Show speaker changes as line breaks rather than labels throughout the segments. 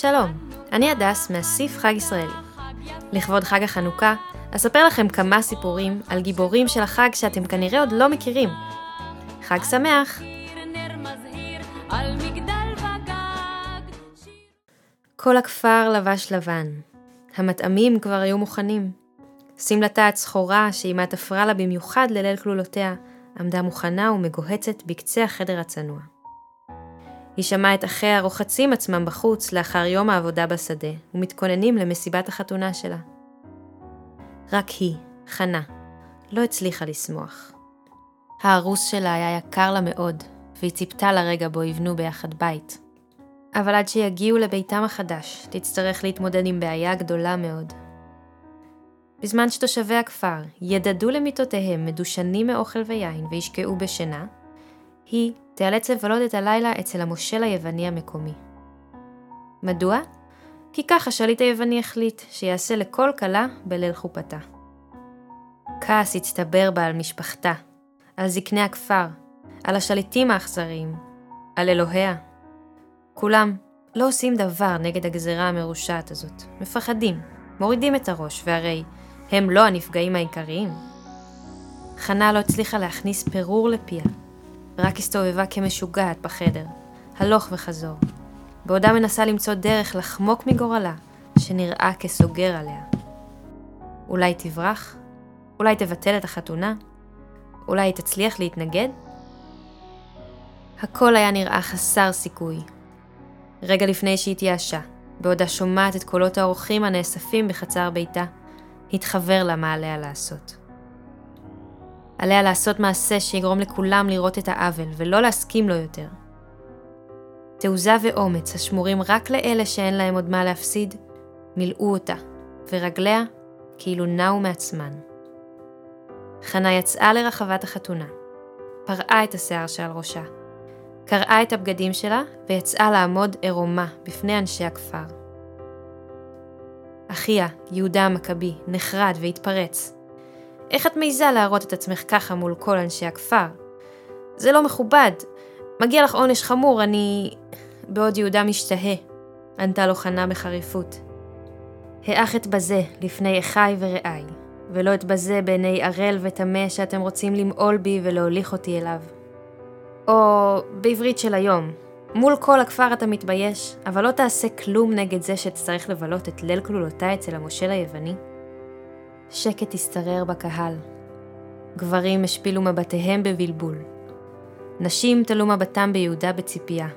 שלום, אני הדס מאסיף חג ישראלי. לכבוד חג החנוכה, אספר לכם כמה סיפורים על גיבורים של החג שאתם כנראה עוד לא מכירים. חג שמח! כל הכפר לבש לבן. המטעמים כבר היו מוכנים. שמלתה הצחורה, שאימה תפרה לה במיוחד לליל כלולותיה, עמדה מוכנה ומגוהצת בקצה החדר הצנוע. היא שמעה את אחיה רוחצים עצמם בחוץ לאחר יום העבודה בשדה, ומתכוננים למסיבת החתונה שלה. רק היא, חנה, לא הצליחה לשמוח. הארוס שלה היה יקר לה מאוד, והיא ציפתה לרגע בו יבנו ביחד בית. אבל עד שיגיעו לביתם החדש, תצטרך להתמודד עם בעיה גדולה מאוד. בזמן שתושבי הכפר ידדו למיטותיהם מדושנים מאוכל ויין וישקעו בשינה, היא תיאלץ לבלות את הלילה אצל המושל היווני המקומי. מדוע? כי כך השליט היווני החליט שיעשה לכל כלה בליל חופתה. כעס הצטבר בה על משפחתה, על זקני הכפר, על השליטים האכזריים, על אלוהיה. כולם לא עושים דבר נגד הגזרה המרושעת הזאת, מפחדים, מורידים את הראש, והרי הם לא הנפגעים העיקריים. חנה לא הצליחה להכניס פירור לפיה, רק הסתובבה כמשוגעת בחדר, הלוך וחזור, בעודה מנסה למצוא דרך לחמוק מגורלה, שנראה כסוגר עליה. אולי תברח? אולי תבטל את החתונה? אולי היא תצליח להתנגד? הכל היה נראה חסר סיכוי. רגע לפני שהתייאשה, בעודה שומעת את קולות האורחים הנאספים בחצר ביתה, התחבר לה מה עליה לעשות. עליה לעשות מעשה שיגרום לכולם לראות את העוול ולא להסכים לו יותר. תעוזה ואומץ השמורים רק לאלה שאין להם עוד מה להפסיד, מילאו אותה, ורגליה כאילו נעו מעצמן. חנה יצאה לרחבת החתונה, פרעה את השיער שעל ראשה, קרעה את הבגדים שלה ויצאה לעמוד עירומה בפני אנשי הכפר. אחיה, יהודה המכבי, נחרד והתפרץ. איך את מעיזה להראות את עצמך ככה מול כל אנשי הכפר? זה לא מכובד. מגיע לך עונש חמור, אני... בעוד יהודה משתהה, ענתה לו חנה בחריפות. האח אתבזה לפני אחי ורעי, ולא אתבזה בעיני ערל וטמא שאתם רוצים למעול בי ולהוליך אותי אליו. או בעברית של היום, מול כל הכפר אתה מתבייש, אבל לא תעשה כלום נגד זה שתצטרך לבלות את ליל כלולותיי אצל המושל היווני? שקט השתרר בקהל. גברים השפילו מבטיהם בבלבול. נשים תלו מבטם ביהודה בציפייה.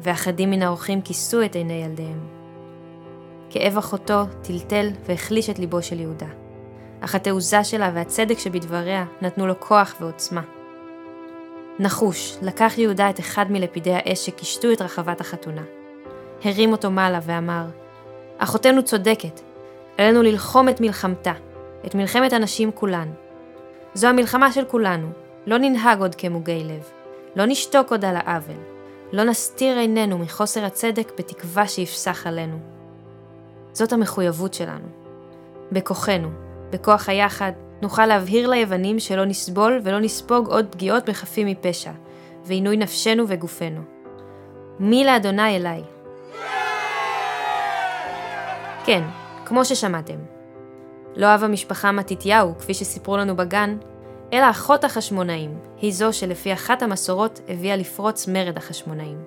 ואחדים מן האורחים כיסו את עיני ילדיהם. כאב אחותו טלטל והחליש את ליבו של יהודה. אך התעוזה שלה והצדק שבדבריה נתנו לו כוח ועוצמה. נחוש, לקח יהודה את אחד מלפידי האש שקישטו את רחבת החתונה. הרים אותו מעלה ואמר, אחותנו צודקת, עלינו ללחום את מלחמתה, את מלחמת הנשים כולן. זו המלחמה של כולנו, לא ננהג עוד כמוגי לב, לא נשתוק עוד על העוול, לא נסתיר עינינו מחוסר הצדק בתקווה שיפסח עלינו. זאת המחויבות שלנו. בכוחנו, בכוח היחד, נוכל להבהיר ליוונים שלא נסבול ולא נספוג עוד פגיעות בחפים מפשע, ועינוי נפשנו וגופנו. מי לאדוני אליי? כן, כמו ששמעתם. לא אהב המשפחה מתתיהו, כפי שסיפרו לנו בגן, אלא אחות החשמונאים, היא זו שלפי אחת המסורות הביאה לפרוץ מרד החשמונאים.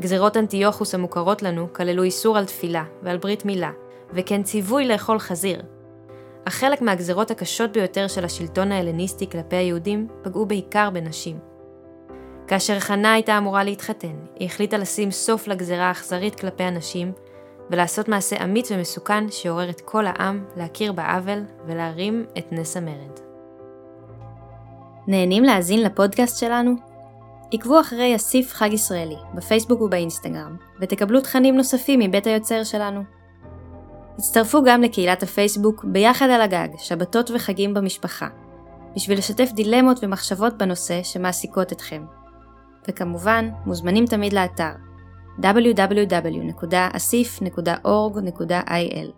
גזירות אנטיוכוס המוכרות לנו כללו איסור על תפילה ועל ברית מילה, וכן ציווי לאכול חזיר, אך חלק מהגזרות הקשות ביותר של השלטון ההלניסטי כלפי היהודים פגעו בעיקר בנשים. כאשר חנה הייתה אמורה להתחתן, היא החליטה לשים סוף לגזרה האכזרית כלפי הנשים, ולעשות מעשה אמיץ ומסוכן שעורר את כל העם להכיר בעוול ולהרים את נס המרד. נהנים להאזין לפודקאסט שלנו? עקבו אחרי אסיף חג ישראלי, בפייסבוק ובאינסטגרם, ותקבלו תכנים נוספים מבית היוצר שלנו. הצטרפו גם לקהילת הפייסבוק ביחד על הגג, שבתות וחגים במשפחה, בשביל לשתף דילמות ומחשבות בנושא שמעסיקות אתכם. וכמובן, מוזמנים תמיד לאתר www.asif.org.il